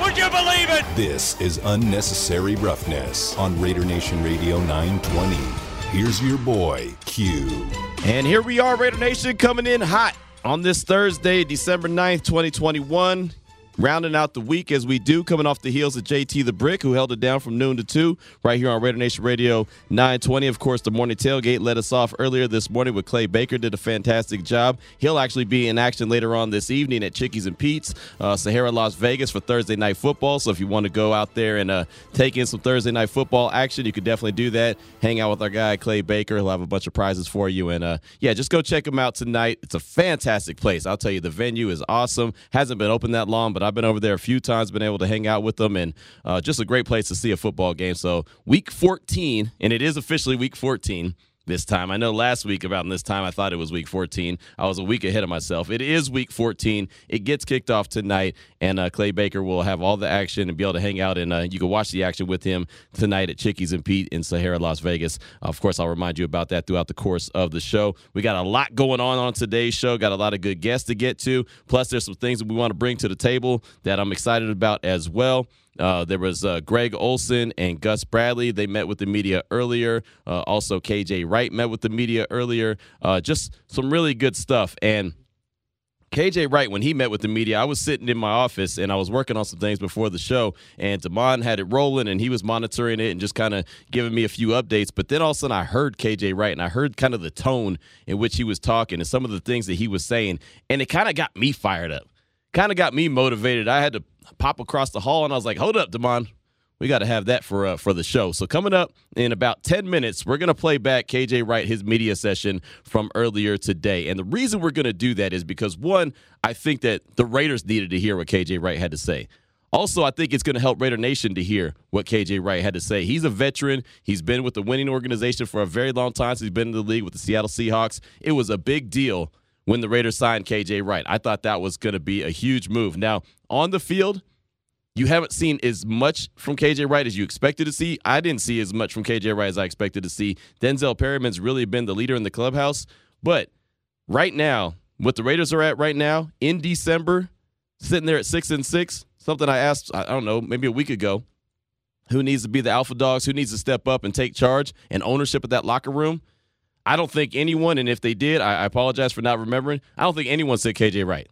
Would you believe it? This is unnecessary roughness on Raider Nation Radio 920. Here's your boy, Q. And here we are, Raider Nation, coming in hot on this Thursday, December 9th, 2021 rounding out the week as we do, coming off the heels of JT the Brick, who held it down from noon to 2 right here on Raider Nation Radio 920. Of course, the morning tailgate led us off earlier this morning with Clay Baker, did a fantastic job. He'll actually be in action later on this evening at Chickies and Pete's, uh, Sahara, Las Vegas for Thursday Night Football. So if you want to go out there and uh, take in some Thursday Night Football action, you could definitely do that. Hang out with our guy, Clay Baker. He'll have a bunch of prizes for you. And uh, yeah, just go check him out tonight. It's a fantastic place. I'll tell you, the venue is awesome. Hasn't been open that long, but I've been over there a few times, been able to hang out with them, and uh, just a great place to see a football game. So, week 14, and it is officially week 14 this time. I know last week about this time I thought it was week 14. I was a week ahead of myself. It is week 14. It gets kicked off tonight, and uh, Clay Baker will have all the action and be able to hang out. And uh, you can watch the action with him tonight at Chickies and Pete in Sahara, Las Vegas. Of course, I'll remind you about that throughout the course of the show. We got a lot going on on today's show. Got a lot of good guests to get to. Plus, there's some things that we want to bring to the table that I'm excited about as well. Uh, there was uh, Greg Olson and Gus Bradley. They met with the media earlier. Uh, also, KJ Wright met with the media earlier. Uh, just some really good stuff. And KJ Wright, when he met with the media, I was sitting in my office and I was working on some things before the show, and Damon had it rolling and he was monitoring it and just kind of giving me a few updates. But then all of a sudden, I heard KJ Wright and I heard kind of the tone in which he was talking and some of the things that he was saying, and it kind of got me fired up, kind of got me motivated. I had to pop across the hall, and I was like, "Hold up, Damon." We got to have that for uh, for the show. So coming up in about 10 minutes, we're going to play back KJ Wright his media session from earlier today. And the reason we're going to do that is because one, I think that the Raiders needed to hear what KJ Wright had to say. Also, I think it's going to help Raider Nation to hear what KJ Wright had to say. He's a veteran. He's been with the winning organization for a very long time. He's been in the league with the Seattle Seahawks. It was a big deal when the Raiders signed KJ Wright. I thought that was going to be a huge move. Now, on the field, you haven't seen as much from KJ Wright as you expected to see. I didn't see as much from KJ Wright as I expected to see. Denzel Perryman's really been the leader in the clubhouse. But right now, what the Raiders are at right now in December, sitting there at six and six, something I asked, I don't know, maybe a week ago. Who needs to be the alpha dogs? Who needs to step up and take charge and ownership of that locker room? I don't think anyone, and if they did, I, I apologize for not remembering. I don't think anyone said KJ Wright.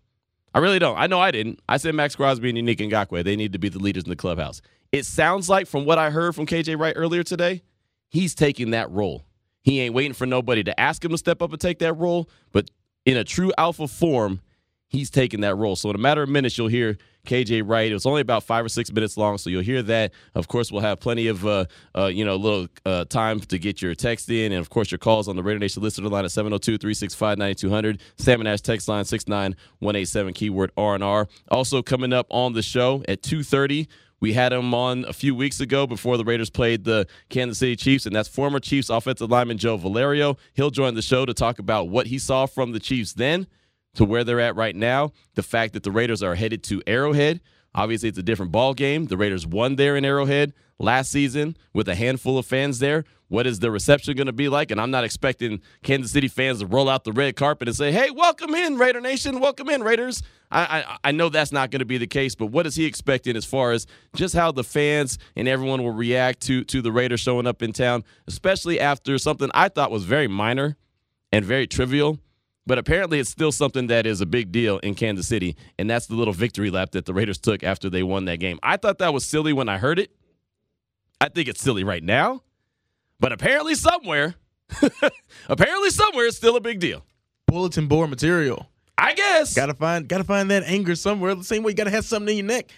I really don't. I know I didn't. I said Maxx Crosby and Yannick Ngakoue. They need to be the leaders in the clubhouse. It sounds like, from what I heard from KJ Wright earlier today, he's taking that role. He ain't waiting for nobody to ask him to step up and take that role, but in a true alpha form, he's taking that role. So in a matter of minutes, you'll hear KJ Wright. It was only about five or six minutes long, so you'll hear that. Of course, we'll have plenty of uh, uh, you know little uh, time to get your text in, and of course your calls on the Raider Nation listener line at 702-365-9200. Salmon Ash text line 69187 keyword R&R. Also coming up on the show at 2:30. We had him on a few weeks ago before the Raiders played the Kansas City Chiefs, and that's former Chiefs offensive lineman Joe Valerio. He'll join the show to talk about what he saw from the Chiefs then to where they're at right now. The fact that the Raiders are headed to Arrowhead. Obviously, it's a different ball game. The Raiders won there in Arrowhead last season with a handful of fans there. What is the reception going to be like? And I'm not expecting Kansas City fans to roll out the red carpet and say, "Hey, welcome in, Raider Nation. Welcome in, Raiders." I I, I know that's not going to be the case, but what is he expecting as far as just how the fans and everyone will react to to the Raiders showing up in town, especially after something I thought was very minor and very trivial but apparently, it's still something that is a big deal in Kansas City, and that's the little victory lap that the Raiders took after they won that game. I thought that was silly when I heard it. I think it's silly right now, but apparently, somewhere, apparently, somewhere, it's still a big deal. Bulletin board material. I guess. Gotta find, gotta find that anger somewhere. The same way you gotta have something in your neck.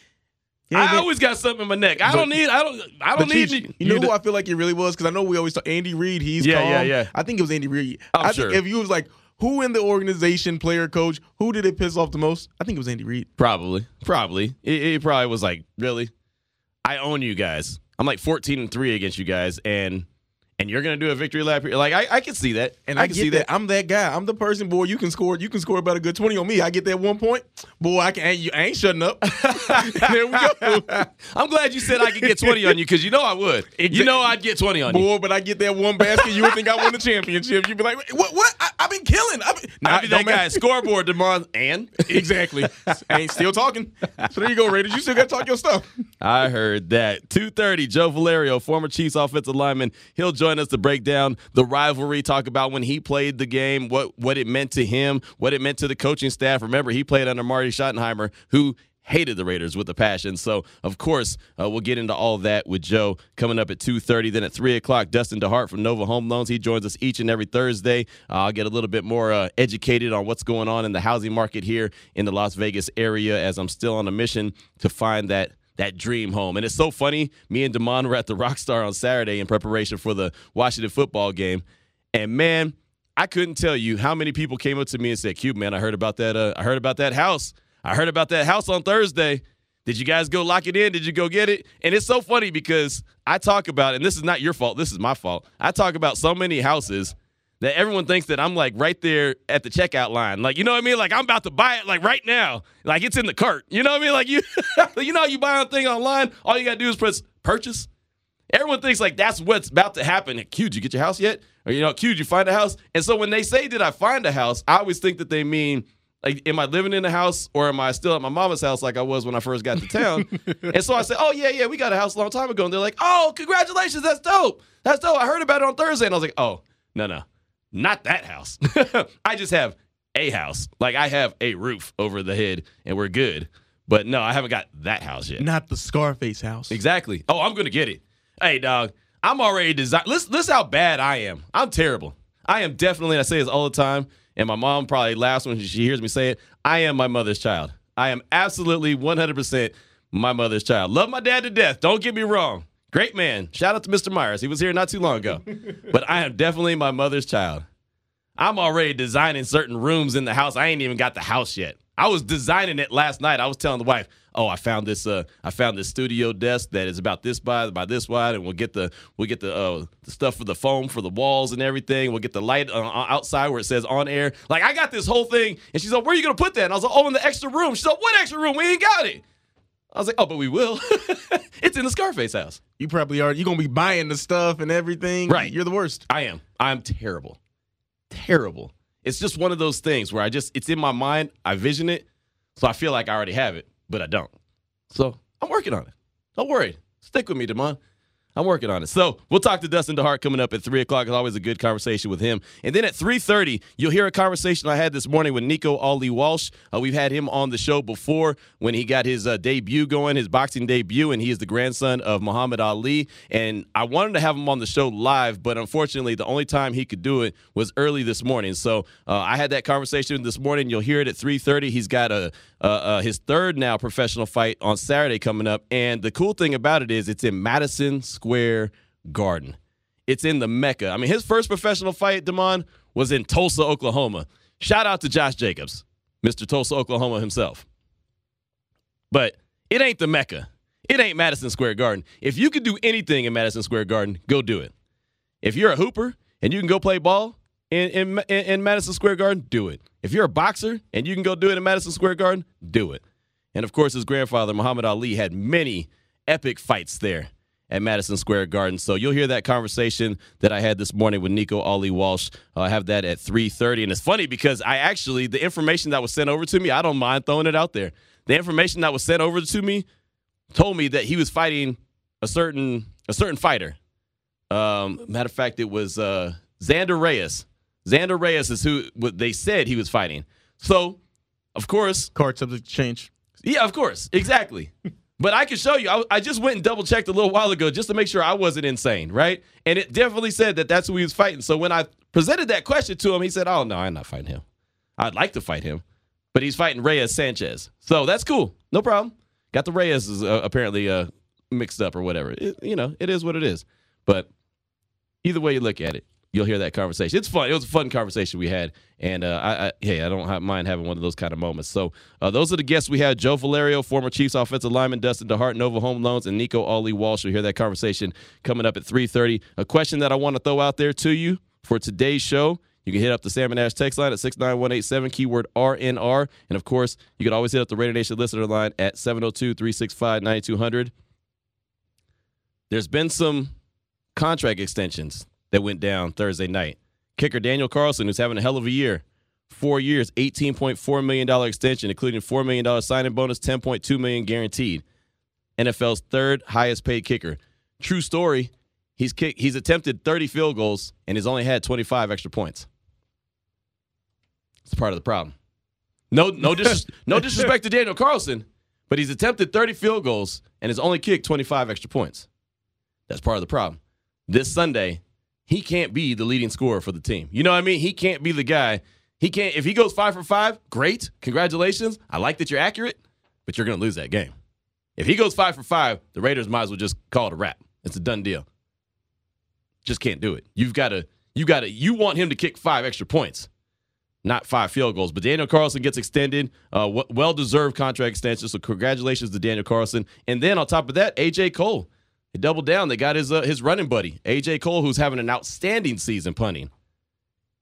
Yeah, I always got something in my neck. I don't need. I don't. I don't need. You, you know who I feel like it really was because I know we always talk Andy Reid. He's yeah, calm. yeah, yeah. I think it was Andy Reid. I'm I sure. think if you was like, who in the organization, player, coach, who did it piss off the most? I think it was Andy Reid. Probably, probably. It, it probably was like, really, I own you guys. I'm like 14 and three against you guys, and and you're gonna do a victory lap here. Like I, I can see that, And I, can see that. I'm that guy. I'm the person, boy. You can score. You can score about a good twenty on me. I get that one point, boy. I can. I ain't, I ain't shutting up. there we go, I'm glad you said I could get 20 on you because you know I would. You know I'd get 20 on you. boy. But I get that one basket. You would think I won the championship. You'd be like, what? What? I, I've been killing. I've been, I'd be that guy. Scoreboard tomorrow, and exactly. I ain't still talking. So there you go, Raiders. You still got to talk your stuff. I heard that. 2:30. Joe Valerio, former Chiefs offensive lineman, he'll join us to break down the rivalry, talk about when he played the game, what what it meant to him, what it meant to the coaching staff. Remember, he played under Marty Schottenheimer, who hated the Raiders with a passion. So, of course, uh, we'll get into all that with Joe coming up at 2.30. Then at 3 o'clock, Dustin DeHart from Nova Home Loans. He joins us each and every Thursday. Uh, I'll get a little bit more uh, educated on what's going on in the housing market here in the Las Vegas area as I'm still on a mission to find that that dream home. And it's so funny. Me and Damon were at the Rockstar on Saturday in preparation for the Washington football game. And man, I couldn't tell you how many people came up to me and said, "Cube, man, I heard about that. Uh, I heard about that house. I heard about that house on Thursday. Did you guys go lock it in? Did you go get it?" And it's so funny because I talk about, and this is not your fault. This is my fault. I talk about so many houses that everyone thinks that I'm like right there at the checkout line. Like, you know what I mean? Like I'm about to buy it like right now. Like it's in the cart. You know what I mean? Like you you know how you buy a thing online, all you gotta do is press purchase. Everyone thinks like that's what's about to happen. Q, did you get your house yet? Or you know, Q, did you find a house? And so when they say did I find a house, I always think that they mean like, am I living in a house or am I still at my mama's house like I was when I first got to town? and so I said, oh, yeah, yeah, we got a house a long time ago. And they're like, oh, congratulations. That's dope. That's dope. I heard about it on Thursday. And I was like, oh, no, no, not that house. I just have a house. Like, I have a roof over the head and we're good. But no, I haven't got that house yet. Not the Scarface house. Exactly. Oh, I'm gonna get it. Hey, dog, I'm already designed. Listen, listen how bad I am. I'm terrible. I am definitely. and I say this all the time, and my mom probably laughs when she hears me say it. I am my mother's child. I am absolutely 100% my mother's child. Love my dad to death. Don't get me wrong. Great man. Shout out to Mr. Myers. He was here not too long ago. but I am definitely my mother's child. I'm already designing certain rooms in the house. I ain't even got the house yet. I was designing it last night. I was telling the wife, "Oh, I found this. Uh, I found this studio desk that is about this wide, by this wide, and we'll get the we'll get the uh, the stuff for the foam for the walls and everything. We'll get the light uh, outside where it says on air. Like I got this whole thing." And she's like, "Where are you gonna put that?" And I was like, "Oh, in the extra room." She's like, "What extra room? We ain't got it." I was like, "Oh, but we will. it's in the Scarface house." You probably are. You're gonna be buying the stuff and everything. Right. You're the worst. I am. I'm terrible. Terrible. It's just one of those things where I just it's in my mind, I vision it, so I feel like I already have it, but I don't. So I'm working on it. Don't worry. Stick with me, Demond. I'm working on it. So we'll talk to Dustin DeHart coming up at three o'clock. It's always a good conversation with him. And then at three thirty, you'll hear a conversation I had this morning with Nico Ali Walsh. Uh, we've had him on the show before when he got his uh, debut going, his boxing debut, and he is the grandson of Muhammad Ali. And I wanted to have him on the show live, but unfortunately, the only time he could do it was early this morning. So uh, I had that conversation this morning. You'll hear it at three thirty. He's got a his third now professional fight on Saturday coming up. And the cool thing about it is it's in Madison Square Garden. It's in the Mecca. I mean, his first professional fight, Damon, was in Tulsa, Oklahoma. Shout out to Josh Jacobs, Mr. Tulsa, Oklahoma himself. But it ain't the Mecca. It ain't Madison Square Garden. If you could do anything in Madison Square Garden, go do it. If you're a hooper and you can go play ball in, in, in Madison Square Garden, do it. If you're a boxer and you can go do it in Madison Square Garden, do it. And of course, his grandfather, Muhammad Ali, had many epic fights there at Madison Square Garden. So you'll hear that conversation that I had this morning with Nico Ali Walsh. Uh, I have that at 3:30, and it's funny because I actually the information that was sent over to me, I don't mind throwing it out there. The information that was sent over to me told me that he was fighting a certain a certain fighter. Um, matter of fact, it was uh, Xander Reyes. Xander Reyes is who what they said he was fighting. So, of course, Card subject to change. yeah, of course, exactly. but I can show you. I, I just went and double checked a little while ago just to make sure I wasn't insane, right? And it definitely said that that's who he was fighting. So when I presented that question to him, he said, "Oh no, I'm not fighting him. I'd like to fight him, but he's fighting Reyes Sanchez. So that's cool, no problem. Got the Reyes uh, apparently uh, mixed up or whatever. It, you know, it is what it is. But either way you look at it, you'll hear that conversation. It's fun. It was a fun conversation we had, and uh, I, I, hey, I don't mind having one of those kind of moments. So uh, those are the guests we had: Joe Valerio, former Chiefs offensive lineman, Dustin DeHart, Nova Home Loans, and Nico Ali Walsh. You'll hear that conversation coming up at 3:30. A question that I want to throw out there to you for today's show. You can hit up the Salmon Ash text line at 69187, keyword RNR. And of course, you can always hit up the Raider Nation listener line at 702 365 9200. There's been some contract extensions that went down Thursday night. Kicker Daniel Carlson, who's having a hell of a year, four years, $18.4 million extension, including $4 million signing bonus, 10.2 million guaranteed. NFL's third highest paid kicker. True story. He's kicked, he's attempted 30 field goals and has only had 25 extra points. It's part of the problem. No, no, dis- no disrespect to Daniel Carlson, but he's attempted 30 field goals and has only kicked 25 extra points. That's part of the problem. This Sunday, he can't be the leading scorer for the team. You know what I mean? He can't be the guy. He can't. If he goes five for five, great. Congratulations. I like that you're accurate, but you're going to lose that game. If he goes five for five, the Raiders might as well just call it a wrap. It's a done deal. Just can't do it. You've got to. You got to. You want him to kick five extra points not five field goals. But Daniel Carlson gets extended, uh, well deserved contract extension. So congratulations to Daniel Carlson. And then on top of that, AJ Cole. He doubled down. They got his uh, his running buddy, AJ Cole, who's having an outstanding season punting.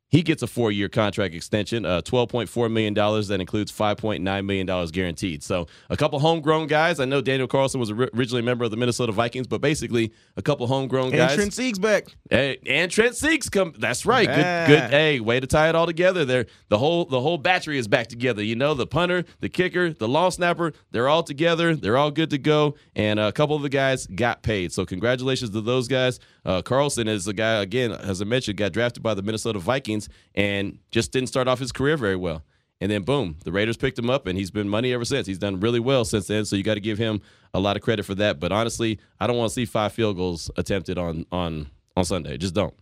He gets a four year contract extension, uh, $12.4 million. That includes $5.9 million guaranteed. So, a couple homegrown guys. I know Daniel Carlson was originally a member of the Minnesota Vikings, but basically, a couple homegrown guys. And Trent Sieg's back. Hey, and Trent Sieg's come. That's right. Good, good. Hey, way to tie it all together there. The whole, the whole battery is back together. You know, the punter, the kicker, the long snapper, they're all together. They're all good to go. And a couple of the guys got paid. So, congratulations to those guys. Uh, Carlson is a guy, again, as I mentioned, got drafted by the Minnesota Vikings and just didn't start off his career very well. And then boom, the Raiders picked him up, and he's been money ever since. He's done really well since then, so you got to give him a lot of credit for that. But honestly, I don't want to see five field goals attempted on on on Sunday. Just don't.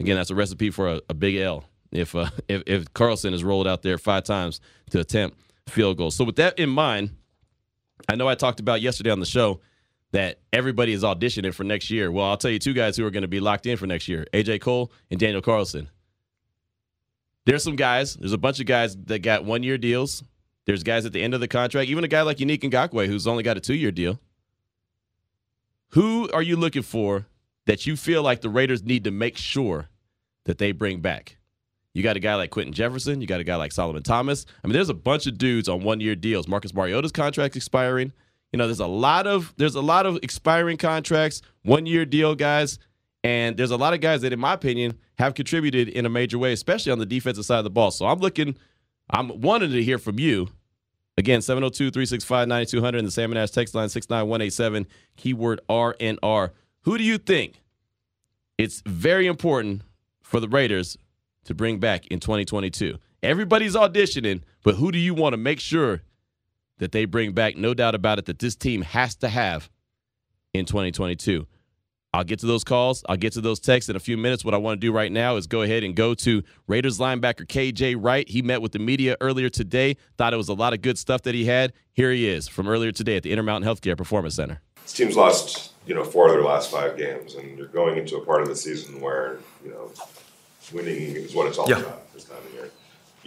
Again, that's a recipe for a, a big L. If, uh, if if Carlson is rolled out there five times to attempt field goals. So with that in mind, I know I talked about yesterday on the show that everybody is auditioning for next year. Well, I'll tell you two guys who are going to be locked in for next year AJ Cole and Daniel Carlson. There's some guys, there's a bunch of guys that got one year deals. There's guys at the end of the contract, even a guy like Yannick Ngakoue who's only got a two year deal. Who are you looking for that you feel like the Raiders need to make sure that they bring back? You got a guy like Quinton Jefferson. You got a guy like Solomon Thomas. I mean, there's a bunch of dudes on one year deals. Marcus Mariota's contract expiring. You know, there's a lot of there's a lot of expiring contracts, one year deal guys, and there's a lot of guys that, in my opinion, have contributed in a major way, especially on the defensive side of the ball. So I'm looking, I'm wanting to hear from you. Again, 702-365-9200 and the Salmon Ash text line 69187, keyword RNR. Who do you think it's very important for the Raiders to bring back in 2022? Everybody's auditioning, but who do you want to make sure that they bring back, no doubt about it, that this team has to have in 2022. I'll get to those calls. I'll get to those texts in a few minutes. What I want to do right now is go ahead and go to Raiders linebacker KJ Wright. He met with the media earlier today. Thought it was a lot of good stuff that he had. Here he is from earlier today at the Intermountain Healthcare Performance Center. This team's lost, you know, four of their last five games, and you're going into a part of the season where, you know, winning is what it's all yeah. about this time of year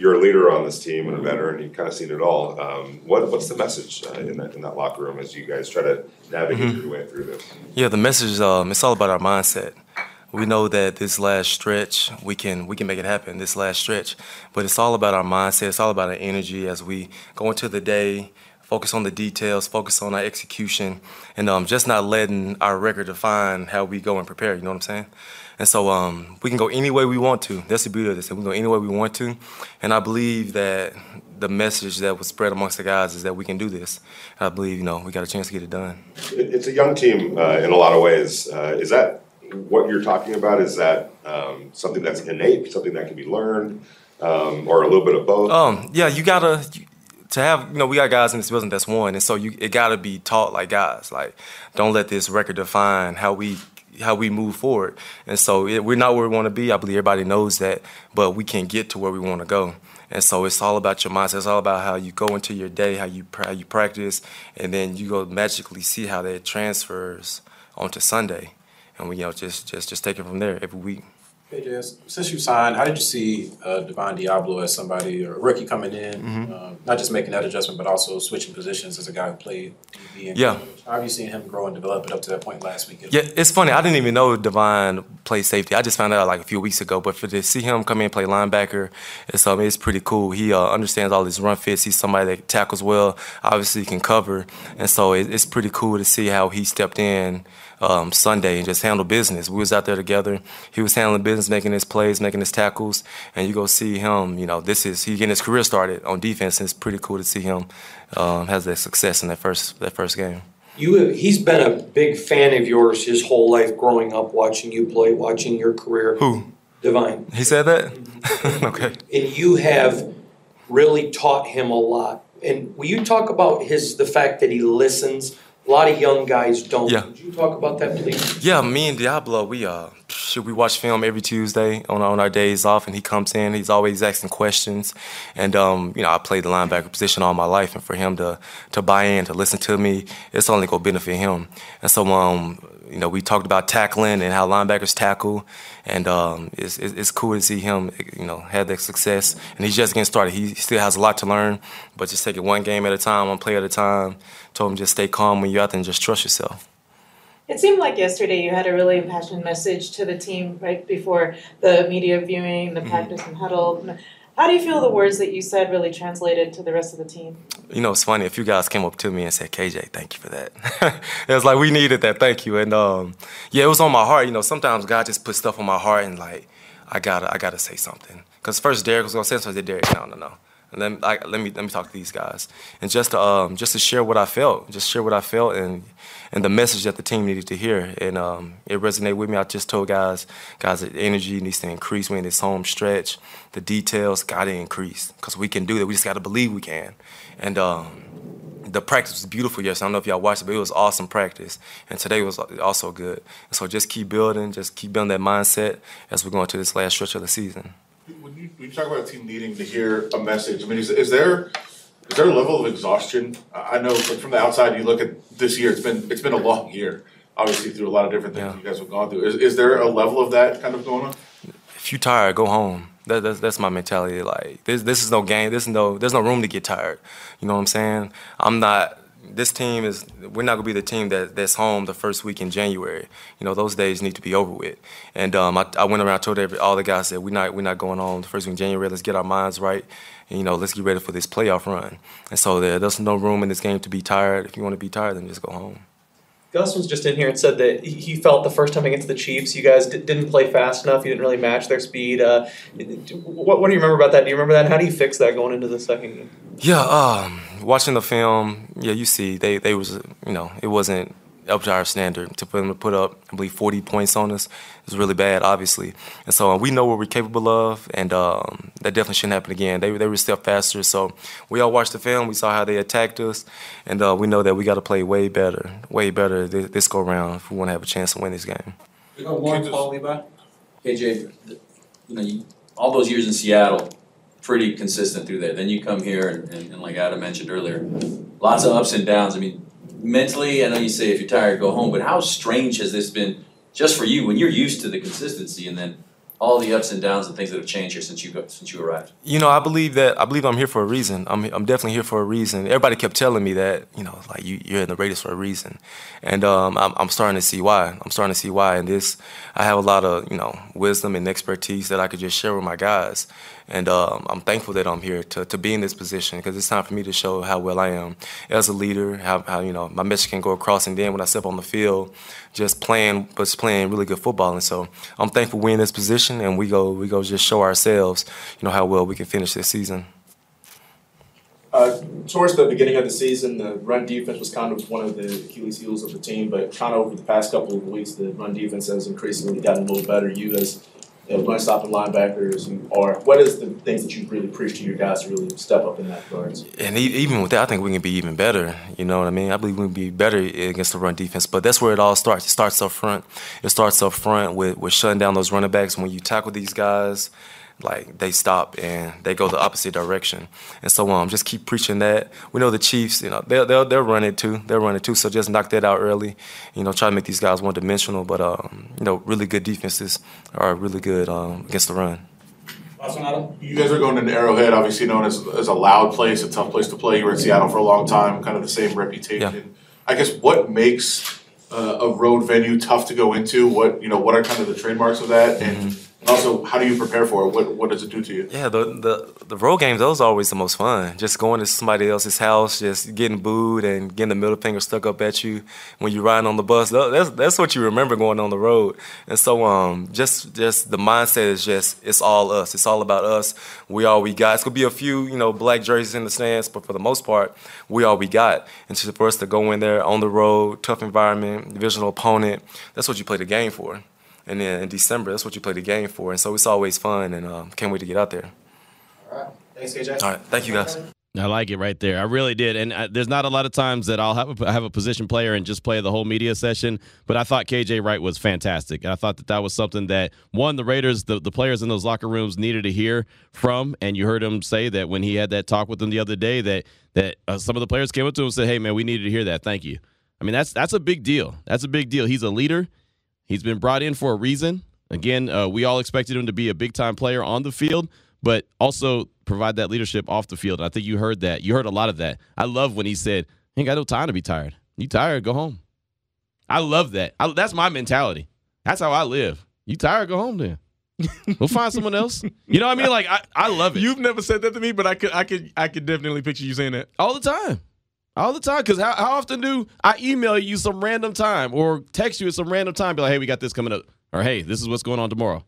you're a leader on this team and a veteran. You've kind of seen it all. Um, what, what's the message uh, in that in that locker room as you guys try to navigate mm-hmm. your way through this? Yeah, the message um, it's all about our mindset. We know that this last stretch we can we can make it happen. This last stretch, but it's all about our mindset. It's all about our energy as we go into the day. Focus on the details, focus on our execution, and um, just not letting our record define how we go and prepare. You know what I'm saying? And so um, we can go any way we want to. That's the beauty of this. And We can go any way we want to. And I believe that the message that was spread amongst the guys is that we can do this. And I believe, you know, we got a chance to get it done. It's a young team uh, in a lot of ways. Uh, is that what you're talking about? Is that um, something that's innate, something that can be learned, um, or a little bit of both? Um, yeah, you gotta to have you know we got guys in this business that's one, and so you it gotta be taught like guys. Like, don't let this record define how we how we move forward. And so it, we're not where we want to be. I believe everybody knows that, but we can get to where we want to go. And so it's all about your mindset. It's all about how you go into your day, how you how you practice, and then you go magically see how that transfers onto Sunday. And we you know just just just take it from there every week. KJ, since you signed, how did you see uh, Divine Deablo as somebody, or a rookie coming in, Mhm. uh, not just making that adjustment, but also switching positions as a guy who played DB? Yeah. How have you seen him grow and develop it up to that point last week? Yeah, it's funny. I didn't even know Divine played safety. I just found out like a few weeks ago. But for to see him come in and play linebacker, it's um, it's pretty cool. He uh, understands all his run fits. He's somebody that tackles well. Obviously, can cover, and so it, it's pretty cool to see how he stepped in um, Sunday and just handle business. We was out there together. He was handling business, making his plays, making his tackles, and you go see him. You know, this is he getting his career started on defense. And it's pretty cool to see him um, has that success in that first that first game. You, he's been a big fan of yours his whole life, growing up, watching you play, watching your career. Who? Divine. He said that. okay. And you have really taught him a lot. And will you talk about his the fact that he listens? A lot of young guys don't. Yeah. Would you talk about that, please? Yeah, me and Deablo, we uh, should we watch film every Tuesday on on our days off, and he comes in. He's always asking questions, and um, you know, I played the linebacker position all my life, and for him to to buy in, to listen to me, it's only gonna benefit him. And so, um, you know, we talked about tackling and how linebackers tackle, and um, it's, it's cool to see him, you know, have that success. And he's just getting started. He still has a lot to learn, but just take it one game at a time, one play at a time. Told him just stay calm when you're out there and just trust yourself. It seemed like yesterday you had a really impassioned message to the team right before the media viewing, the practice and huddle. How do you feel the words that you said really translated to the rest of the team? You know, it's funny. A few guys came up to me and said, "KJ, thank you for that." it was like we needed that. Thank you. And um, yeah, it was on my heart. You know, sometimes God just puts stuff on my heart, and like I gotta, I gotta say something. Cause first Derek was gonna say something. I said, Derek, no, no, no. And then I, let me let me talk to these guys, and just to, um, just to share what I felt, just share what I felt, and and the message that the team needed to hear, and um, it resonated with me. I just told guys, guys, the energy needs to increase. In this home stretch, the details got to increase, cause we can do that. We just got to believe we can, and. Um, the practice was beautiful yesterday. I don't know if y'all watched it, but it was awesome practice. And today was also good. And so just keep building, just keep building that mindset as we're going to this last stretch of the season. When you, when you talk about a team needing to hear a message, I mean, is, is there is there a level of exhaustion? I I know from from the outside, you look at this year. It's been it's been a long year, obviously through a lot of different things you guys have gone through. Is, is there a level of that kind of going on? If you tired, go home. That, that's that's my mentality. Like this this is no game. This is no there's no room to get tired. You know what I'm saying? I'm not. This team is. We're not gonna be the team that, that's home the first week in January. You know those days need to be over with. And um, I, I went around told every, all the guys that we're not we're not going on the first week in January. Let's get our minds right. You know let's get ready for this playoff run. And so there, there's no room in this game to be tired. If you want to be tired, then just go home. Gus was just in here and said that he- felt the first time against the Chiefs, you guys di- didn't play fast enough. You didn't really match their speed. Uh, what, what do you remember about that? Do you remember that? How do you fix that going into the second game? Yeah, um, watching the film, yeah, you see, they they was, you know, it wasn't up to our standard to put them to put up, I believe, 40 points on us is really bad, obviously. And so uh, we know what we're capable of, and um, that definitely shouldn't happen again. They they were a step faster, so we all watched the film. We saw how they attacked us, and uh, we know that we got to play way better, way better this, this go round if we want to have a chance to win this game. You know, one, Paul Levi? KJ, you know, you, all those years in Seattle, pretty consistent through there. Then you come here, and, and, and like Adam mentioned earlier, lots of ups and downs. I mean, mentally, I know you say if you're tired, go home, but how strange has this been just for you when you're used to the consistency and then all the ups and downs and things that have changed here since you got, since you arrived? You know, I believe that I believe I'm here for a reason. I'm I'm definitely here for a reason. Everybody kept telling me that, you know, like you you're in the Raiders for a reason, and um, I'm I'm starting to see why. I'm starting to see why. And this, I have a lot of you know wisdom and expertise that I could just share with my guys, and um, I'm thankful that I'm here to to be in this position because it's time for me to show how well I am as a leader. How how you know my message can go across, and then when I step on the field, just playing, but playing really good football. And so I'm thankful we're in this position, and we go we go just show ourselves, you know, how well we can finish this season. Uh, towards the beginning of the season, the run defense was kind of one of the Achilles heels of the team, but kind of over the past couple of weeks, the run defense has increasingly gotten a little better. You as a run stopping linebackers, you are. What is the things that you really preach to your guys to really step up in that regards? And even with that, I think we can be even better. You know what I mean? I believe we can be better against the run defense. But that's where it all starts. It starts up front. It starts up front with, with shutting down those running backs. When you tackle these guys, like they stop and they go the opposite direction. And so um, just keep preaching that. We know the Chiefs, you know, they'll they'll, they'll run it too. They'll run it too. So just knock that out early. You know, try to make these guys one dimensional. But um, you know, really good defenses are really good um, against the run. You guys are going into Arrowhead, obviously known as, as a loud place, a tough place to play. You were in Seattle for a long time, kind of the same reputation. I guess what makes uh, a road venue tough to go into? What you know, what are kind of the trademarks of that, and, and also how do you prepare for it? What what does it do to you? Yeah, the, the the road games those are always the most fun. Just going to somebody else's house, just getting booed and getting the middle finger stuck up at you when you're riding on the bus. That's that's what you remember going on the road. And so um, just just the mindset is just it's all us. It's all about us. We all we got. It's gonna be a few you know black jerseys in the stands, but for the most part, we all we got. And just for us to go in there on the road, tough environment, divisional opponent, that's what you play the game for. And then in December, that's what you play the game for. And so it's always fun, and um, can't wait to get out there. All right. Thanks, KJ. All right, thank you guys. I like it right there. I really did. And uh, there's not a lot of times that I'll have a, have a position player and just play the whole media session. But I thought KJ Wright was fantastic. I thought that that was something that one the Raiders, the, the players in those locker rooms needed to hear from. And you heard him say that when he had that talk with them the other day, that that uh, some of the players came up to him and said, "Hey, man, we needed to hear that. Thank you." I mean, that's that's a big deal. That's a big deal. He's a leader. He's been brought in for a reason. Again, uh, we all expected him to be a big time player on the field, but also provide that leadership off the field. And I think you heard that. You heard a lot of that. I love when he said, "Ain't got no time to be tired. You tired? Go home." I love that. I, that's my mentality. That's how I live. You tired? Go home then. we'll find someone else. You know what I mean? Like I, I love it. You've never said that to me, but I could, I could, I could definitely picture you saying that all the time. All the time, because how, how often do I email you some random time or text you at some random time, be like, "Hey, we got this coming up," or "Hey, this is what's going on tomorrow."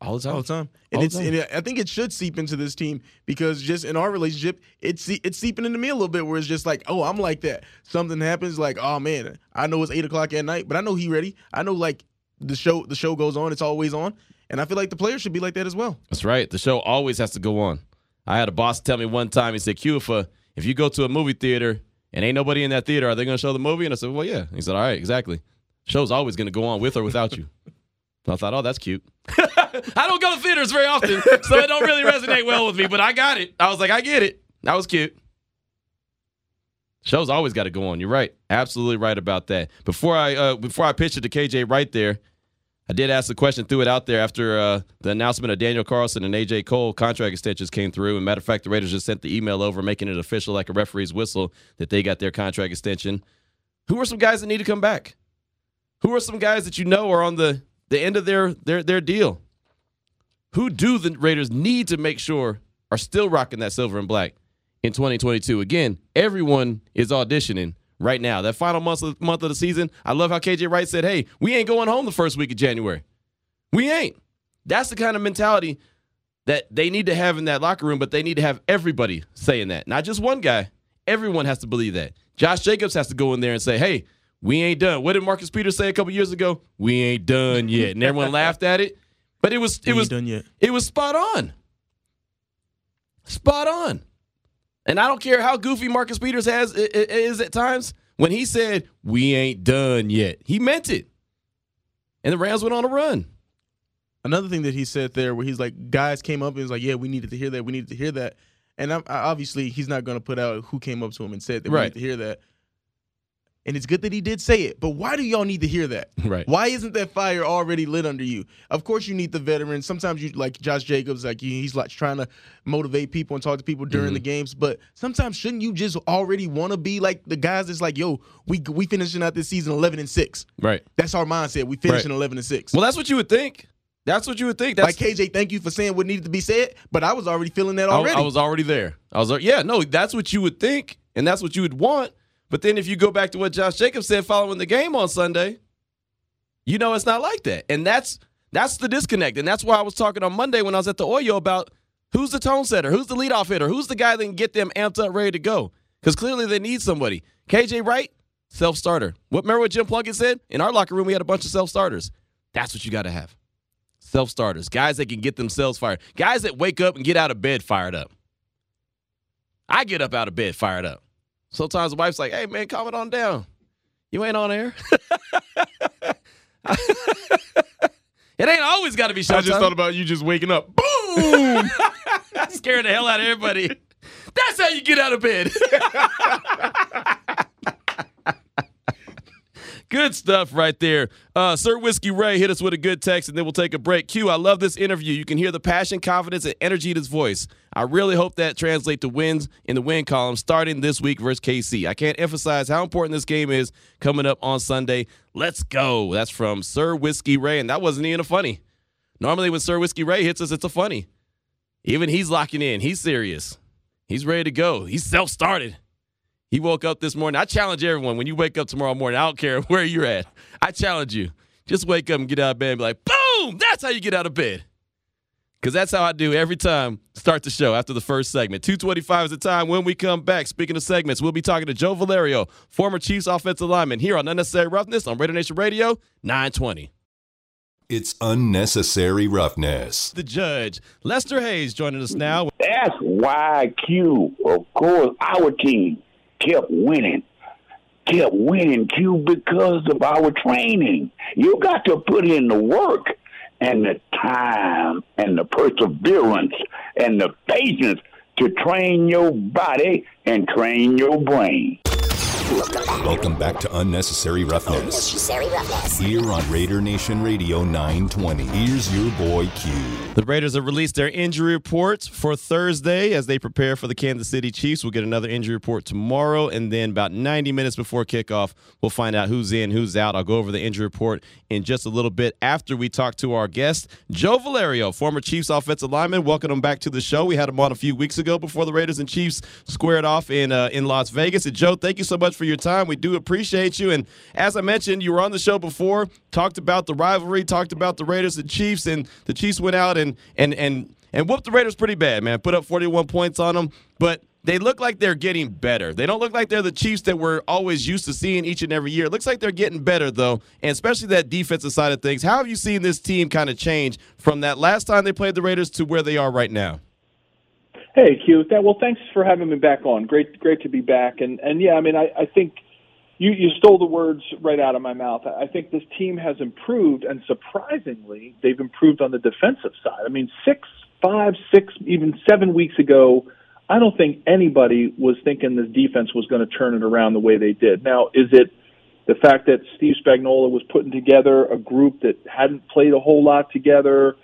All the time, all the time, and All it's. time. And I think it should seep into this team because just in our relationship, it's it's seeping into me a little bit. Where it's just like, oh, I'm like that. Something happens, like, oh man, I know it's eight o'clock at night, but I know he ready. I know like the show the show goes on. It's always on, and I feel like the players should be like that as well. That's right. The show always has to go on. I had a boss tell me one time. He said, "Q, if, uh, if you go to a movie theater and ain't nobody in that theater, are they going to show the movie?" And I said, "Well, yeah." He said, "All right, exactly. Show's always going to go on with or without you." And I thought, "Oh, that's cute." I don't go to theaters very often, so it don't really resonate well with me. But I got it. I was like, I get it. That was cute. Show's always got to go on. You're right. Absolutely right about that. Before I uh, before I pitched it to KJ right there, I did ask the question, threw it out there after uh, the announcement of Daniel Carlson and AJ Cole contract extensions came through. And matter of fact, the Raiders just sent the email over, making it official like a referee's whistle that they got their contract extension. Who are some guys that need to come back? Who are some guys that you know are on the, the end of their, their their deal? Who do the Raiders need to make sure are still rocking that silver and black in 2022? Again, everyone is auditioning right now. That final month of, month of the season, I love how KJ Wright said, hey, we ain't going home the first week of January. We ain't. That's the kind of mentality that they need to have in that locker room, but they need to have everybody saying that. Not just one guy. Everyone has to believe that. Josh Jacobs has to go in there and say, hey, we ain't done. What did Marcus Peters say a couple years ago? We ain't done yet. And everyone laughed at it. But it was it was done yet. it was spot on. Spot on. And I don't care how goofy Marcus Peters has is at times. When he said we ain't done yet, he meant it. And the Rams went on a run. Another thing that he said there, where he's like, guys came up and was like, yeah, we needed to hear that. We needed to hear that. And I'm, I, obviously, he's not going to put out who came up to him and said that we Right. need to hear that. And it's good that he did say it, but why do y'all need to hear that? Right. Why isn't that fire already lit under you? Of course, you need the veterans. Sometimes you like Josh Jacobs, like he's like trying to motivate people and talk to people during the mm-hmm. games. But sometimes shouldn't you just already want to be like the guys that's like, yo, we we finishing out this season eleven and six. Right. That's our mindset. We finishing Right. eleven and six. Well, that's what you would think. That's what you would think. That's like KJ, thank you for saying what needed to be said, but I was already feeling that I, already. I was already there. I was like, yeah, no, that's what you would think, and that's what you would want. But then if you go back to what Josh Jacobs said following the game on Sunday, you know it's not like that. And that's that's the disconnect. And that's why I was talking on Monday when I was at the Oyo about who's the tone setter, who's the leadoff hitter, who's the guy that can get them amped up, ready to go. Because clearly they need somebody. KJ Wright, self starter. What remember what Jim Plunkett said? In our locker room, we had a bunch of self starters. That's what you got to have. Self starters, guys that can get themselves fired, guys that wake up and get out of bed fired up. I get up out of bed fired up. Sometimes the wife's like, hey, man, calm it on down. You ain't on air. it It ain't always got to be showtime. I just thought about you just waking up. Boom! Scaring the hell out of everybody. That's how you get out of bed. Good stuff right there. Uh, Sir Whiskey Ray hit us with a good text, and then we'll take a break. Q, I love this interview. You can hear the passion, confidence, and energy in his voice. I really hope that translates to wins in the win column starting this week versus KC. I can't emphasize how important this game is coming up on Sunday. Let's go. That's from Sir Whiskey Ray, and that wasn't even a funny. Normally, when Sir Whiskey Ray hits us, it's a funny. Even he's locking in. He's serious. He's ready to go. He's self started. He woke up this morning. I challenge everyone when you wake up tomorrow morning, I don't care where you're at. I challenge you. Just wake up and get out of bed and be like, boom, that's how you get out of bed. Because that's how I do every time start the show after the first segment. 225 is the time when we come back. Speaking of segments, we'll be talking to Joe Valerio, former Chiefs offensive lineman, here on Unnecessary Roughness on Raider Nation Radio 920. It's Unnecessary Roughness. The judge, Lester Hayes, joining us now. That's why Q, of course, our team kept winning. Kept winning, Q, because of our training. You got to put in the work and the time and the perseverance and the patience to train your body and train your brain. Welcome back to Unnecessary Roughness. Unnecessary Roughness. Here on Raider Nation Radio 920. Here's your boy Q. The Raiders have released their injury reports for Thursday as they prepare for the Kansas City Chiefs. We'll get another injury report tomorrow, and then about 90 minutes before kickoff, we'll find out who's in, who's out. I'll go over the injury report in just a little bit after we talk to our guest, Joe Valerio, former Chiefs offensive lineman. Welcome him back to the show. We had him on a few weeks ago before the Raiders and Chiefs squared off in uh, in Las Vegas. And Joe, thank you so much for your time. We do appreciate you. And as I mentioned, you were on the show before, talked about the rivalry, talked about the Raiders and Chiefs, and the Chiefs went out and and and and whooped the Raiders pretty bad, man. Put up 41 points on them, but they look like they're getting better. They don't look like they're the Chiefs that we're always used to seeing each and every year. It looks like they're getting better though, and especially that defensive side of things. How have you seen this team kind of change from that last time they played the Raiders to where they are right now? Hey, Q. Well, thanks for having me back on. Great, great to be back. And and yeah, I mean, I, I think you you stole the words right out of my mouth. I think this team has improved, and surprisingly, they've improved on the defensive side. I mean, six, five, six, even seven weeks ago, I don't think anybody was thinking this defense was going to turn it around the way they did. Now, is it the fact that Steve Spagnuolo was putting together a group that hadn't played a whole lot together?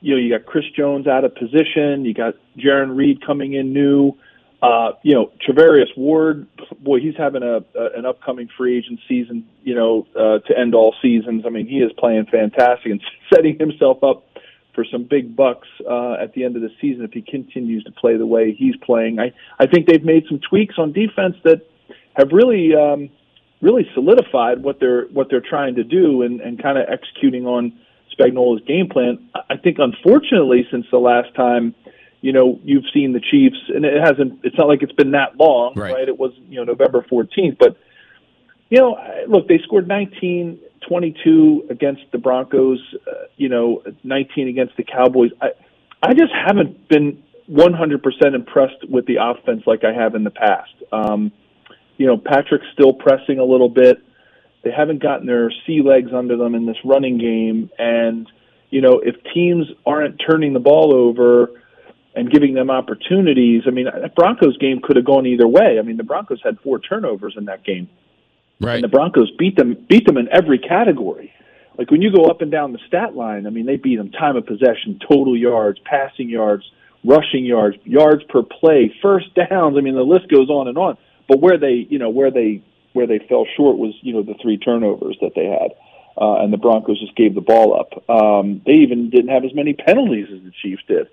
You know, you got Chris Jones out of position. You got Jarran Reed coming in new. Uh, you know, Charvarius Ward, boy, he's having a, a an upcoming free agent season. You know, uh, to end all seasons. I mean, he is playing fantastic and setting himself up for some big bucks uh, at the end of the season if he continues to play the way he's playing. I I think they've made some tweaks on defense that have really um, really solidified what they're what they're trying to do and, and kind of executing on Spagnuolo's game plan. I think, unfortunately, since the last time, you know, you've seen the Chiefs, and it hasn't. It's not like it's been that long, Right. right? It was you know November 14th, but you know, look, they scored 19, 22 against the Broncos. Uh, you know, 19 against the Cowboys. I I just haven't been 100% impressed with the offense like I have in the past. Um, you know, Patrick's still pressing a little bit. They haven't gotten their sea legs under them in this running game. And, you know, if teams aren't turning the ball over and giving them opportunities, I mean, that Broncos game could have gone either way. I mean, the Broncos had four turnovers in that game. Right. And the Broncos beat them beat them in every category. Like when you go up and down the stat line, I mean, they beat them time of possession, total yards, passing yards, rushing yards, yards per play, first downs. I mean, the list goes on and on. But where they, you know, where they where they fell short was, you know, the three turnovers that they had, uh, and the Broncos just gave the ball up. Um, they even didn't have as many penalties as the Chiefs did.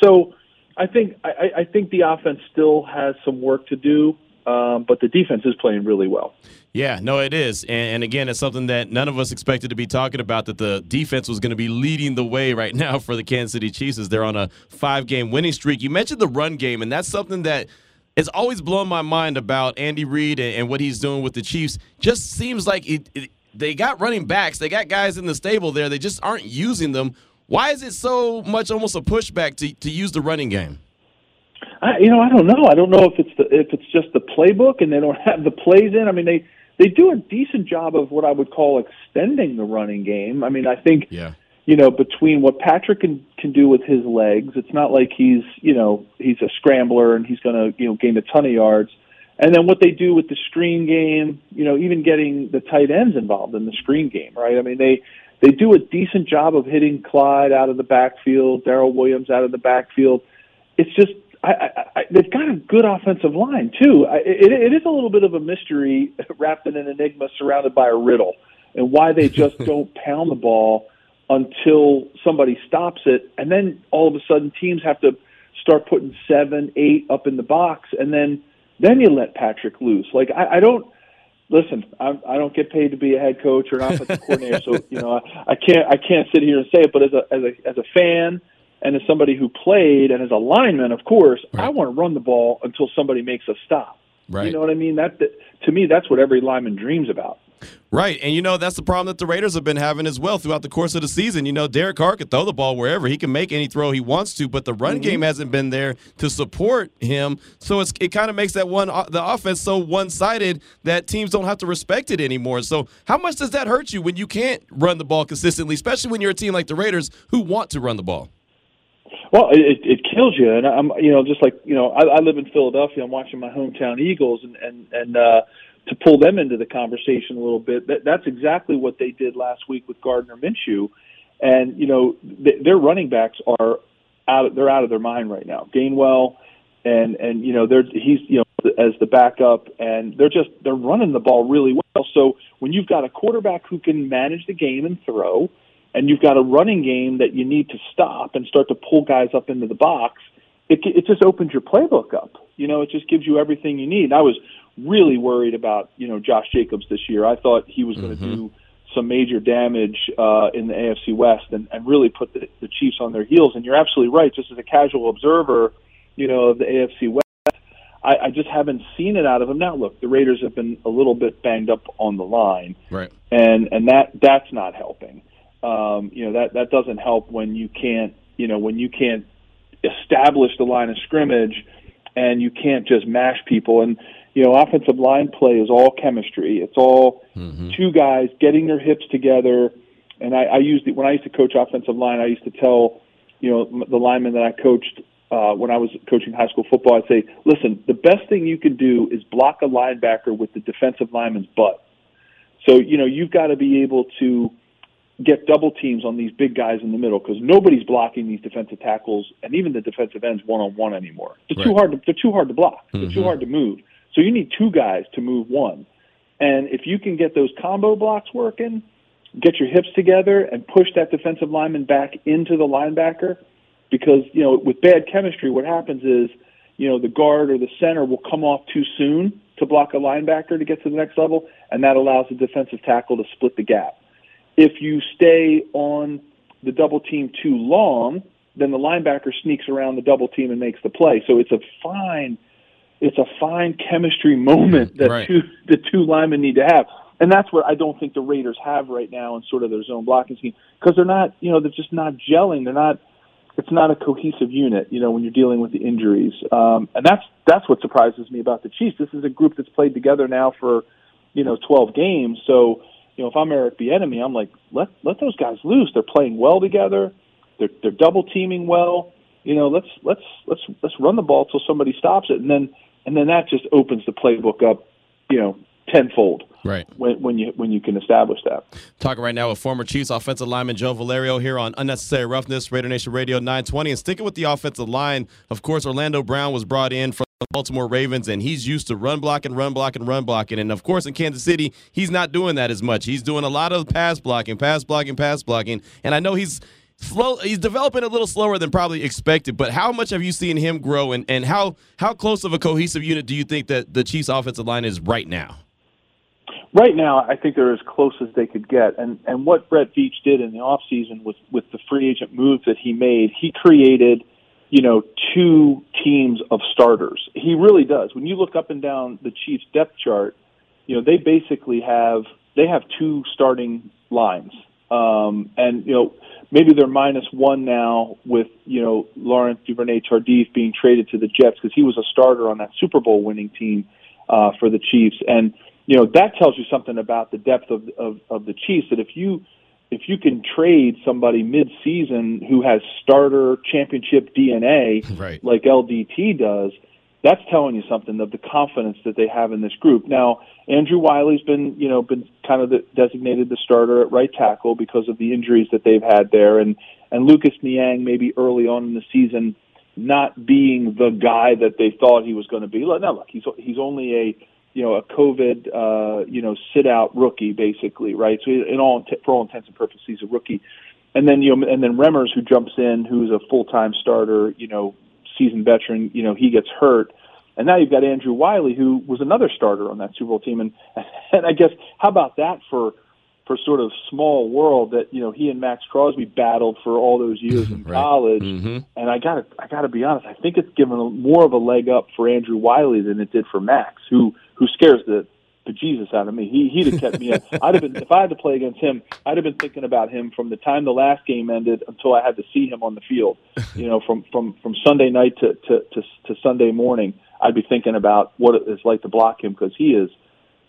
So I think I, I think the offense still has some work to do, um, but the defense is playing really well. Yeah, no, it is. And, and again, it's something that none of us expected to be talking about that the defense was going to be leading the way right now for the Kansas City Chiefs as they're on a five game winning streak. You mentioned the run game, and that's something that has always blown my mind about Andy Reid and, and what he's doing with the Chiefs. Just seems like it, it, they got running backs, they got guys in the stable there, they just aren't using them. Why is it so much almost a pushback to, to use the running game? I, you know, I don't know. I don't know if it's the if it's just the playbook and they don't have the plays in. I mean, they they do a decent job of what I would call extending the running game. I mean, I think yeah. You know, between what Patrick can can do with his legs, it's not like he's you know he's a scrambler and he's going to you know gain a ton of yards. And then what they do with the screen game, you know, even getting the tight ends involved in the screen game, right? I mean, they they do a decent job of hitting Clyde out of the backfield, Darrel Williams out of the backfield. It's just I, I, I, they've got a good offensive line too. I, it, it is a little bit of a mystery wrapped in an enigma, surrounded by a riddle, and why they just don't pound the ball until somebody stops it, and then all of a sudden teams have to start putting seven, eight up in the box, and then then you let Patrick loose. Like I, I don't listen. I, I don't get paid to be a head coach or an offensive coordinator, so you know I, I can't I can't sit here and say it. But as a as a as a fan and as somebody who played and as a lineman, of course, right. I want to run the ball until somebody makes a stop. Right. You know what I mean? That, that to me, that's what every lineman dreams about. Right. And you know, that's the problem that the Raiders have been having as well throughout the course of the season. You know, Derek Carr can throw the ball wherever. He can make any throw he wants to, but the run mm-hmm. game hasn't been there to support him. So it's, it kind of makes that one uh, the offense so one-sided that teams don't have to respect it anymore. So how much does that hurt you when you can't run the ball consistently, especially when you're a team like the Raiders who want to run the ball? Well, it, it kills you, and I'm, you know, just like you know, I, I live in Philadelphia. I'm watching my hometown Eagles, and and and uh, to pull them into the conversation a little bit, that, that's exactly what they did last week with Gardner Minshew, and you know, th- their running backs are out, of, they're out of their mind right now. Gainwell, and and you know, they're he's you know as the backup, and they're just they're running the ball really well. So when you've got a quarterback who can manage the game and throw and you've got a running game that you need to stop and start to pull guys up into the box, it, it just opens your playbook up. You know, it just gives you everything you need. I was really worried about, you know, Josh Jacobs this year. I thought he was going to mm-hmm. do some major damage uh, in the AFC West and, and really put the, the Chiefs on their heels. And you're absolutely right. Just as a casual observer, you know, of the AFC West, I, I just haven't seen it out of him. Now, look, the Raiders have been a little bit banged up on the line, right? And and that that's not helping um, you know that that doesn't help when you can't you know when you can't establish the line of scrimmage and you can't just mash people and you know offensive line play is all chemistry it's all mm-hmm. two guys getting their hips together and I, I used it when I used to coach offensive line I used to tell you know the linemen that I coached uh, when I was coaching high school football I'd say listen the best thing you can do is block a linebacker with the defensive lineman's butt so you know you've got to be able to get double teams on these big guys in the middle because nobody's blocking these defensive tackles and even the defensive ends one on one anymore. They're right. too hard to they're too hard to block. They're mm-hmm. too hard to move. So you need two guys to move one. And if you can get those combo blocks working, get your hips together and push that defensive lineman back into the linebacker because, you know, with bad chemistry what happens is, you know, the guard or the center will come off too soon to block a linebacker to get to the next level and that allows the defensive tackle to split the gap if you stay on the double team too long, then the linebacker sneaks around the double team and makes the play. So it's a fine, it's a fine chemistry moment that right. two the two linemen need to have, and that's what I don't think the Raiders have right now in sort of their zone blocking scheme because they're not, you know, they're just not gelling. They're not. It's not a cohesive unit, you know, when you're dealing with the injuries, um, and that's that's what surprises me about the Chiefs. This is a group that's played together now for, you know, 12 games, so you know, if I'm Eric Bieniemy, I'm like, let let those guys loose. They're playing well together. They're they're double teaming well. You know, let's let's let's let's run the ball till somebody stops it, and then and then that just opens the playbook up, you know, tenfold. Right. When, when you when you can establish that. Talking right now with former Chiefs offensive lineman Joe Valerio here on Unnecessary Roughness, Raider Nation Radio 920. And sticking with the offensive line, of course, Orlando Brown was brought in from the Baltimore Ravens, and he's used to run blocking, run blocking, run blocking. And of course, in Kansas City, he's not doing that as much. He's doing a lot of pass blocking, pass blocking, pass blocking. And I know he's slow he's developing a little slower than probably expected but how much have you seen him grow and, and how how close of a cohesive unit do you think that the chiefs offensive line is right now right now, I think they're as close as they could get. And and what Brett Veach did in the offseason with with the free agent moves that he made, he created, you know, two teams of starters. He really does. When you look up and down the Chiefs depth chart, you know, they basically have they have two starting lines. Um, and you know, maybe they're minus one now with you know Lawrence Duvernay Tardif being traded to the Jets because he was a starter on that Super Bowl winning team uh, for the Chiefs. And you know that tells you something about the depth of, of of the Chiefs. That if you if you can trade somebody mid-season who has starter championship DNA, right. like LDT does, that's telling you something of the confidence that they have in this group. Now, Andrew Wylie's been, you know, been kind of the, designated the starter at right tackle because of the injuries that they've had there, and and Lucas Niang maybe early on in the season not being the guy that they thought he was going to be. Now, look, he's he's only a you know a COVID uh, you know sit out rookie basically, right? So in all for all intents and purposes, he's a rookie. And then you know, and then Remmers who jumps in, who's a full time starter, you know, seasoned veteran, you know, he gets hurt. And now you've got Andrew Wylie, who was another starter on that Super Bowl team, and and I guess how about that for for sort of small world that you know he and Maxx Crosby battled for all those years in right. college, mm-hmm. and I got to I got to be honest, I think it's given a, more of a leg up for Andrew Wylie than it did for Maxx, who who scares the bejesus out of me. He he'd have kept me. I'd have been if I had to play against him. I'd have been thinking about him from the time the last game ended until I had to see him on the field. You know, from from from Sunday night to to to, to Sunday morning. I'd be thinking about what it's like to block him because he is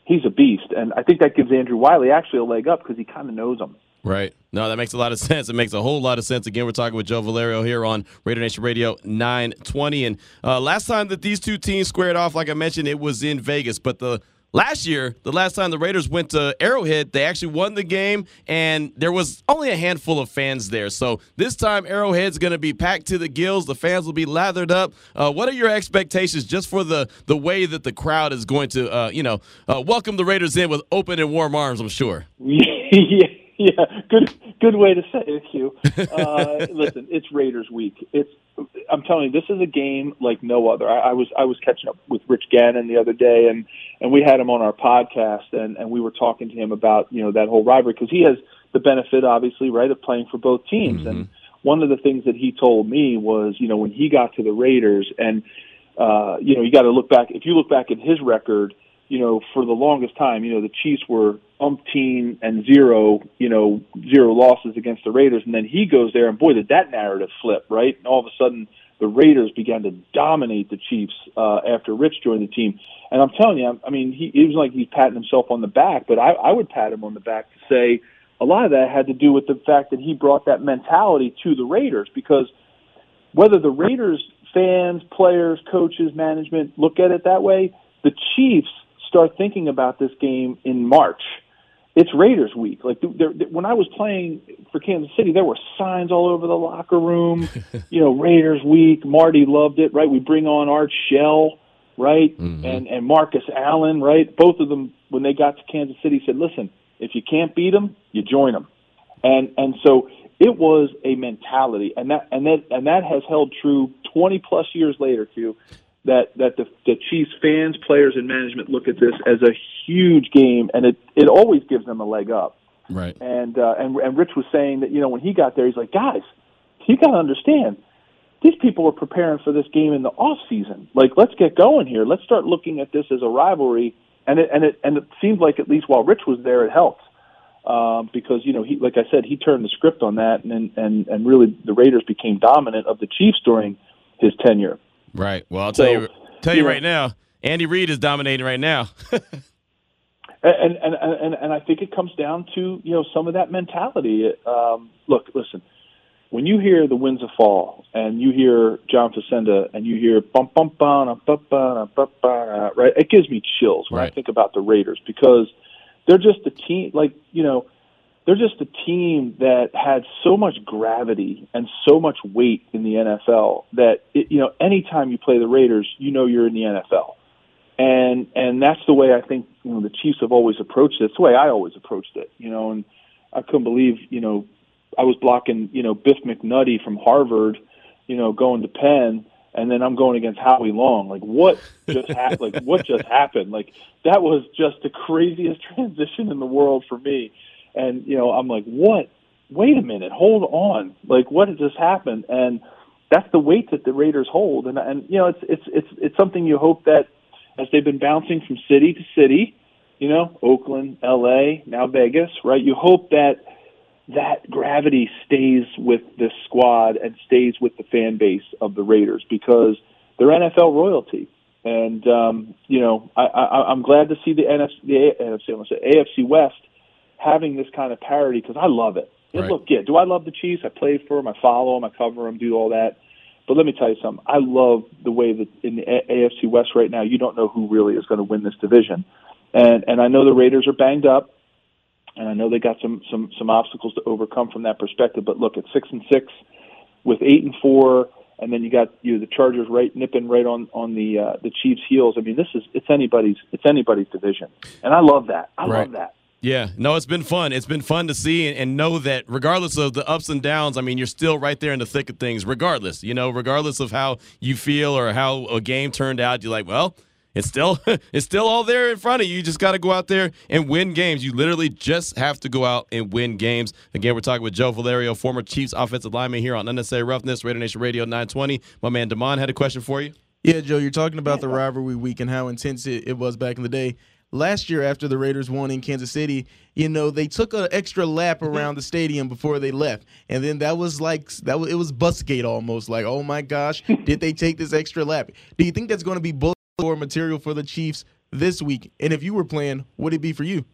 he's a beast, and I think that gives Andrew Wylie actually a leg up because he kind of knows him. Right. No, that makes a lot of sense. It makes a whole lot of sense. Again, we're talking with Joe Valerio here on Raider Nation Radio 920. And uh, last time that these two teams squared off, like I mentioned, it was in Vegas. But the Last year, the last time the Raiders went to Arrowhead, they actually won the game, and there was only a handful of fans there. So this time, Arrowhead's going to be packed to the gills. The fans will be lathered up. Uh, what are your expectations just for the the way that the crowd is going to, uh, you know, uh, welcome the Raiders in with open and warm arms? I'm sure. yeah, yeah, good, good way to say it, Hugh. Uh, listen, it's Raiders week. It's, I'm telling you, this is a game like no other. I, I was, I was catching up with Rich Gannon the other day, and and we had him on our podcast, and and we were talking to him about you know that whole rivalry because he has the benefit, obviously, right, of playing for both teams, Mm-hmm. and one of the things that he told me was, you know, when he got to the Raiders, and uh, you know, you got to look back. If you look back at his record, you know, for the longest time, you know, the Chiefs were umpteen and zero, you know, zero losses against the Raiders, and then he goes there, and boy, did that narrative flip, right? And all of a sudden, the Raiders began to dominate the Chiefs uh, after Rich joined the team. And I'm telling you, I mean, he it was like he's patting himself on the back, but I, I would pat him on the back to say a lot of that had to do with the fact that he brought that mentality to the Raiders because whether the Raiders fans, players, coaches, management look at it that way, the Chiefs start thinking about this game in March. It's Raiders week. Like there, there, when I was playing for Kansas City, there were signs all over the locker room. you know, Raiders week. Marty loved it, right? We bring on Art Shell, right, mm-hmm. and and Marcus Allen, right? Both of them, when they got to Kansas City, said, "Listen, if you can't beat them, you join them." And and so it was a mentality, and that and that and that has held true twenty plus years later, too. That that the, the Chiefs fans, players, and management look at this as a huge game, and it it always gives them a leg up. Right. And uh, and and Rich was saying that you know when he got there, he's like, guys, you got to understand, these people are preparing for this game in the off season. Like, let's get going here. Let's start looking at this as a rivalry. And it and it and it seemed like at least while Rich was there, it helped um, because you know he, like I said, he turned the script on that, and and and really the Raiders became dominant of the Chiefs during his tenure. Right. Well, I'll So, tell you, tell you yeah. right now, Andy Reid is dominating right now. and and and and I think it comes down to you know some of that mentality. Um, look, listen, when you hear the winds of fall and you hear John Facenda and you hear bum bum bum bum bum bum bum, right, it gives me chills when I think about the Raiders because they're just a team. Like you know, they're just a team that had so much gravity and so much weight in the NFL that it, you know anytime you play the Raiders, you know you're in the NFL and and that's the way I think you know the Chiefs have always approached it. It's the way I always approached it, you know. And I couldn't believe you know I was blocking you know Biff McNutty from Harvard, you know, going to Penn, and then I'm going against Howie Long. Like what just happened? like what just happened? Like that was just the craziest transition in the world for me. And you know I'm like what? Wait a minute, hold on. Like what has just happened? And that's the weight that the Raiders hold. And and you know it's it's it's it's something you hope that as they've been bouncing from city to city, you know, Oakland, LA, now Vegas, right? You hope that that gravity stays with this squad and stays with the fan base of the Raiders because they're NFL royalty. And um, you know, I, I, I'm glad to see the NFC, the NFC, I'm say AFC West having this kind of parity because I love it. And Right. look, yeah, do I love the Chiefs? I play for them, I follow them, I cover them, do all that. But let me tell you something. I love the way that in the AFC West right now, you don't know who really is going to win this division, and and I know the Raiders are banged up, and I know they got some some some obstacles to overcome from that perspective. But look, at six and six, with eight and four, and then you got you know, the Chargers right nipping right on on the uh, the Chiefs' heels. I mean, this is it's anybody's it's anybody's division, and I love that. I Right. love that. Yeah, no, it's been fun. It's been fun to see and, and know that regardless of the ups and downs, I mean, you're still right there in the thick of things, regardless, you know, regardless of how you feel or how a game turned out, you're like, well, it's still it's still all there in front of you. You just got to go out there and win games. You literally just have to go out and win games. Again, we're talking with Joe Valerio, former Chiefs offensive lineman here on Unnecessary Roughness, Raider Nation Radio 920. My man Damon had a question for you. Yeah, Joe, you're talking about the rivalry week and how intense it, it was back in the day. Last year, after the Raiders won in Kansas City, you know they took an extra lap mm-hmm. around the stadium before they left, and then that was like that. Was, it was Busgate almost. Like, oh my gosh, did they take this extra lap? Do you think that's going to be bull or material for the Chiefs this week? And if you were playing, would it be for you?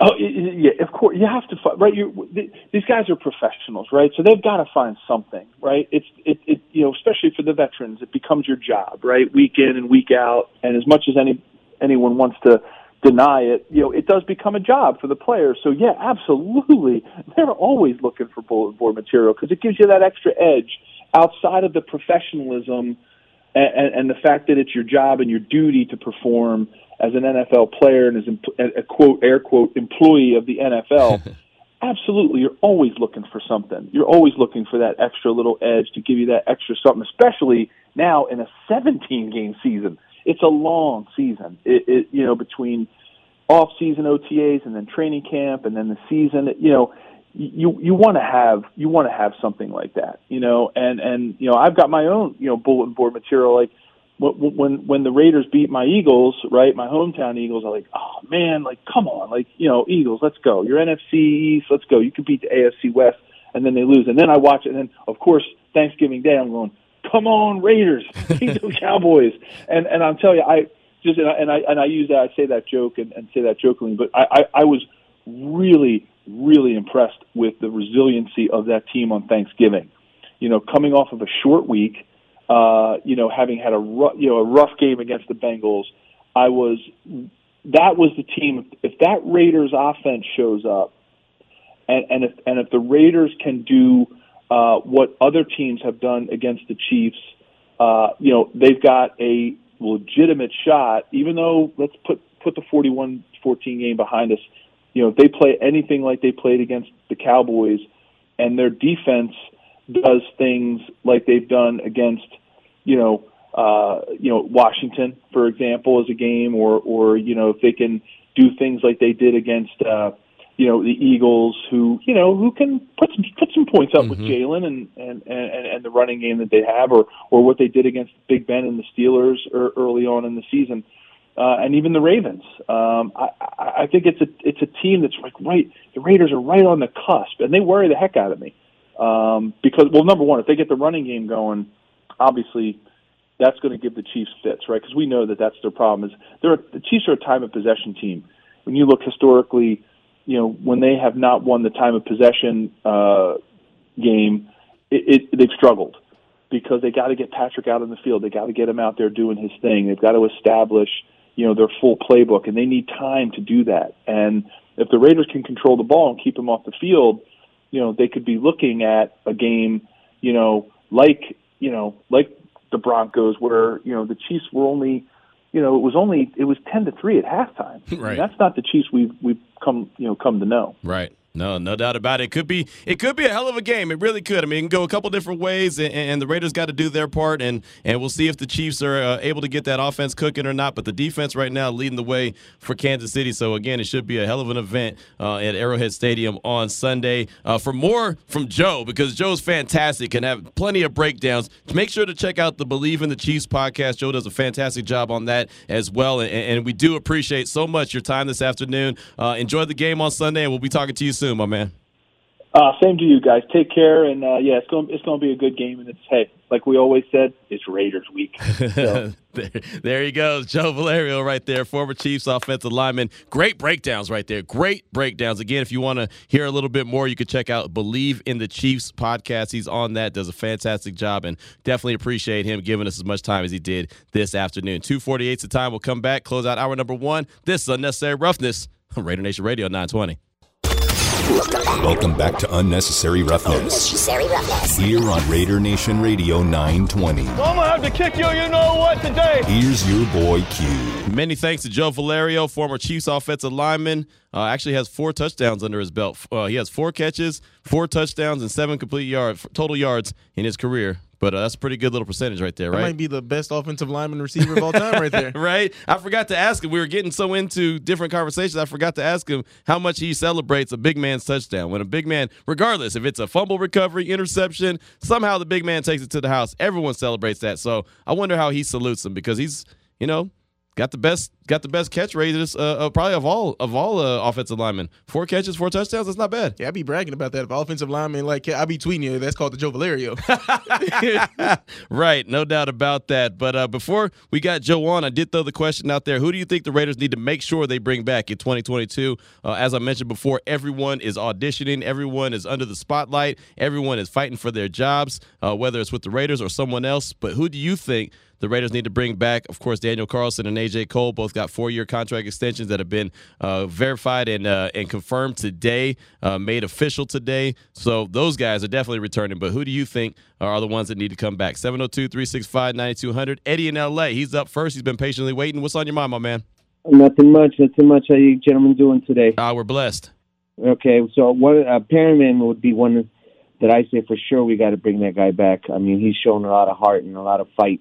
Oh yeah, of course you have to find right. You these guys are professionals, right? So they've got to find something, right? It's it, it you know especially for the veterans, it becomes your job, right? Week in and week out, and as much as any anyone wants to deny it, you know, it does become a job for the players. So yeah, absolutely, they're always looking for bulletin board material because it gives you that extra edge outside of the professionalism and, and the fact that it's your job and your duty to perform as an NFL player and as a quote air quote employee of the NFL. Absolutely, you're always looking for something. You're always looking for that extra little edge to give you that extra something, especially now in a 17 game season. It's a long season. It, it you know between off season OTAs and then training camp and then the season. You know, you you want to have you want to have something like that. You know, and and you know I've got my own you know bulletin board material like when when the Raiders beat my Eagles, right, my hometown Eagles, I'm like, oh man, like come on, like you know, Eagles, let's go. You're NFC East, let's go. You can beat the AFC West, and then they lose, and then I watch it, and then of course Thanksgiving Day, I'm going, come on Raiders, beat those Cowboys, and and I'll tell you, I just and I and I, and I use that, I say that joke and, and say that jokingly, but I, I I was really really impressed with the resiliency of that team on Thanksgiving. You know, coming off of a short week uh, you know, having had a rough, you know a rough game against the Bengals, I was that was the team. If that Raiders offense shows up, and and if and if the Raiders can do uh, what other teams have done against the Chiefs, uh, you know, they've got a legitimate shot. Even though let's put put the 41-14 game behind us, you know, if they play anything like they played against the Cowboys, and their defense does things like they've done against, you know, uh, you know Washington, for example, as a game, or or you know if they can do things like they did against, uh, you know, the Eagles, who you know who can put some put some points up with Jalen and, and and and the running game that they have, or or what they did against Big Ben and the Steelers er, early on in the season. Uh, and even the Ravens. Um, I, I I think it's a it's a team that's like right. The Raiders are right on the cusp, and they worry the heck out of me um, because well, number one, if they get the running game going, obviously that's going to give the Chiefs fits, right? Because we know that that's their problem. Is they're the Chiefs are a time of possession team. When you look historically, you know when they have not won the time of possession uh, game, it, it, they've struggled because they got to get Patrick out in the field. They got to get him out there doing his thing. They've got to establish, you know, their full playbook, and they need time to do that. And if the Raiders can control the ball and keep him off the field, you know, they could be looking at a game, you know, like you know, like the Broncos, where you know the Chiefs were only, you know, it was only it was ten to three at halftime. Right. That's not the Chiefs we've we've come you know come to know. Right. No, no doubt about it. It could be it could be a hell of a game. It really could. I mean, it can go a couple different ways, and, and the Raiders got to do their part, and and we'll see if the Chiefs are uh, able to get that offense cooking or not. But the defense right now leading the way for Kansas City. So again, it should be a hell of an event uh, at Arrowhead Stadium on Sunday. Uh, for more from Joe, because Joe's fantastic and have plenty of breakdowns. Make sure to check out the Believe in the Chiefs podcast. Joe does a fantastic job on that as well, and, and we do appreciate so much your time this afternoon. Uh, enjoy the game on Sunday, and we'll be talking to you soon, my man. Uh, same to you guys. Take care, and uh, yeah, it's going it's going to be a good game. And it's hey, like we always said, it's Raiders week. there, there he goes, Joe Valerio, right there, former Chiefs offensive lineman. Great breakdowns right there. Great breakdowns. Again, if you want to hear a little bit more, you can check out Believe in the Chiefs podcast. He's on that, does a fantastic job, and definitely appreciate him giving us as much time as he did this afternoon. 248's the time. We'll come back, close out hour number one. This is Unnecessary Roughness on Raider Nation Radio 920. Welcome back to Unnecessary Roughness. Unnecessary Roughness. Here on Raider Nation Radio 920. I'm gonna have to kick you, you know what, today. Here's your boy Q. Many thanks to Joe Valerio, former Chiefs offensive lineman. Uh, actually has four touchdowns under his belt. Uh, he has four catches, four touchdowns, and seven complete yards total yards in his career. But uh, that's a pretty good little percentage right there, That right? might be the best offensive lineman receiver of all time, right there. right? I forgot to ask him. We were getting so into different conversations. I forgot to ask him how much he celebrates a big man's touchdown. When a big man, regardless if it's a fumble recovery, interception, somehow the big man takes it to the house. Everyone celebrates that. So I wonder how he salutes him because he's, you know, got the best got the best catch rates uh, uh, probably of all of all uh, offensive linemen. Four catches, four touchdowns. That's not bad. Yeah, I'd be bragging about that. If offensive lineman, like, I'd be tweeting you, that's called the Joe Valerio. right, no doubt about that. But uh, before we got Joe on, I did throw the question out there: Who do you think the Raiders need to make sure they bring back in 2022? Uh, as I mentioned before, everyone is auditioning, everyone is under the spotlight, everyone is fighting for their jobs, uh, whether it's with the Raiders or someone else. But who do you think? The Raiders need to bring back, of course, Daniel Carlson and AJ Cole. Both got four-year contract extensions that have been uh, verified and uh, and confirmed today, uh, made official today. So those guys are definitely returning. But who do you think are the ones that need to come back? 702-365-9200. Eddie in L.A. He's up first. He's been patiently waiting. What's on your mind, my man? Nothing much. Nothing much. How you gentlemen doing today? Uh, we're blessed. Okay, so one uh, Perryman would be one that I say for sure we got to bring that guy back. I mean, he's shown a lot of heart and a lot of fight,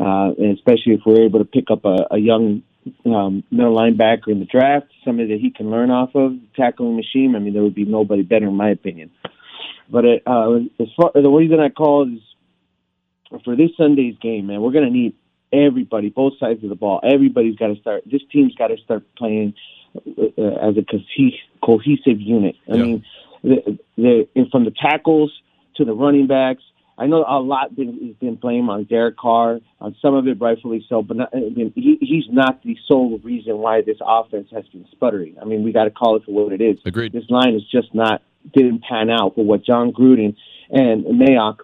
uh, and especially if we're able to pick up a, a young um, middle linebacker in the draft, somebody that he can learn off of, tackling machine. I mean, there would be nobody better in my opinion. But it, uh, as far the reason I called is for this Sunday's game, man, we're going to need everybody, both sides of the ball. Everybody's got to start. This team's got to start playing uh, as a cohesive unit. I mean, the, the from the tackles to the running backs. I know a lot been, has been blamed on Derek Carr, on some of it rightfully so, but not, I mean, he, he's not the sole reason why this offense has been sputtering. I mean, we got to call it for what it is. Agreed. This line is just not didn't pan out for what Jon Gruden and Mayock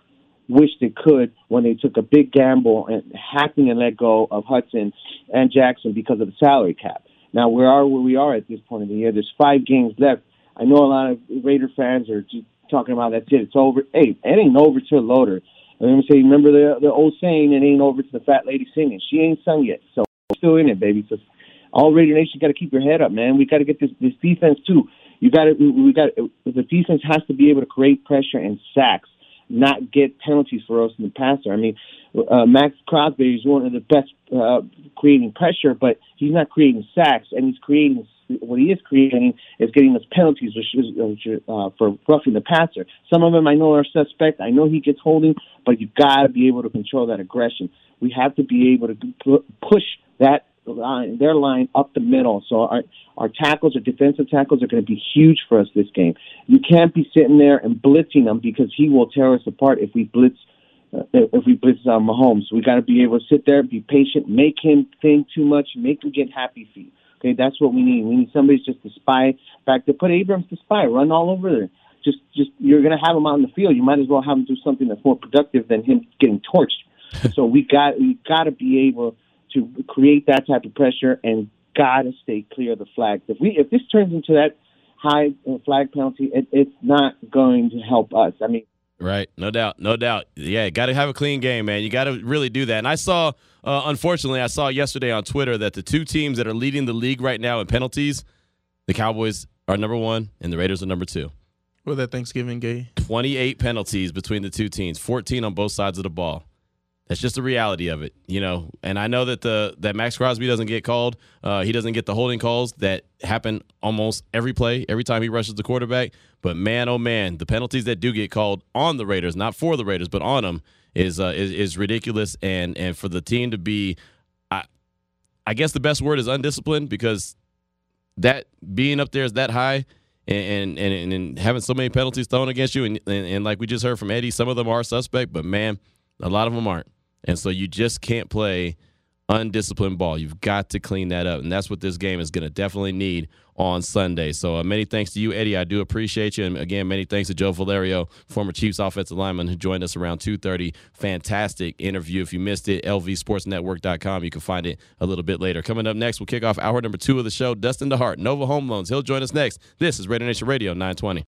wished it could when they took a big gamble and hacking and let go of Hudson and Jackson because of the salary cap. Now we are where we are at this point in the year. There's five games left. I know a lot of Raider fans are just talking about that's it. It's over. Hey, it ain't over till loader. Gonna say, remember the the old saying, "It ain't over to the fat lady singing." She ain't sung yet, so still in it, baby. So all Raider Nation got to keep your head up, man. We got to get this this defense too. You got to we got the defense has to be able to create pressure and sacks, not get penalties for us in the passer. I mean, uh, Maxx Crosby is one of the best uh, creating pressure, but he's not creating sacks, and he's creating what he is creating is getting us penalties which is, uh, for roughing the passer. Some of them I know are suspect. I know he gets holding, but you got to be able to control that aggression. We have to be able to pu- push that line, their line up the middle. So our our tackles, our defensive tackles, are going to be huge for us this game. You can't be sitting there and blitzing them because he will tear us apart if we blitz. Uh, if we blitz on Mahomes, we got to be able to sit there, be patient, make him think too much, make him get happy feet. Okay, that's what we need. We need somebody just to spy. In fact, to put Abrams to spy, run all over there. Just, just you're going to have him out in the field. You might as well have him do something that's more productive than him getting torched. so we got, we got to be able to create that type of pressure and got to stay clear of the flags. If we, if this turns into that high uh, flag penalty, it, it's not going to help us. I mean. Right, no doubt, no doubt. Yeah, got to have a clean game, man. You got to really do that. And I saw, uh, unfortunately, I saw yesterday on Twitter that the two teams that are leading the league right now in penalties, the Cowboys are number one and the Raiders are number two. Well, that Thanksgiving game. 28 penalties between the two teams, 14 on both sides of the ball. That's just the reality of it, you know. And I know that the that Maxx Crosby doesn't get called. Uh, he doesn't get the holding calls that happen almost every play, every time he rushes the quarterback. But man, oh man, the penalties that do get called on the Raiders, not for the Raiders, but on them, is uh, is, is ridiculous. And and for the team to be, I, I guess the best word is undisciplined because that being up there is that high. And, and and, and having so many penalties thrown against you, and, and, and like we just heard from Eddie, some of them are suspect. But man, A lot of them aren't. And so you just can't play undisciplined ball. You've got to clean that up. And that's what this game is going to definitely need on Sunday. So uh, many thanks to you, Eddie. I do appreciate you. And again, many thanks to Joe Valerio, former Chiefs offensive lineman, who joined us around 2.30. Fantastic interview. If you missed it, lvsportsnetwork.com. You can find it a little bit later. Coming up next, we'll kick off hour number two of the show. Dustin DeHart, Nova Home Loans. He'll join us next. This is Radio Nation Radio 920.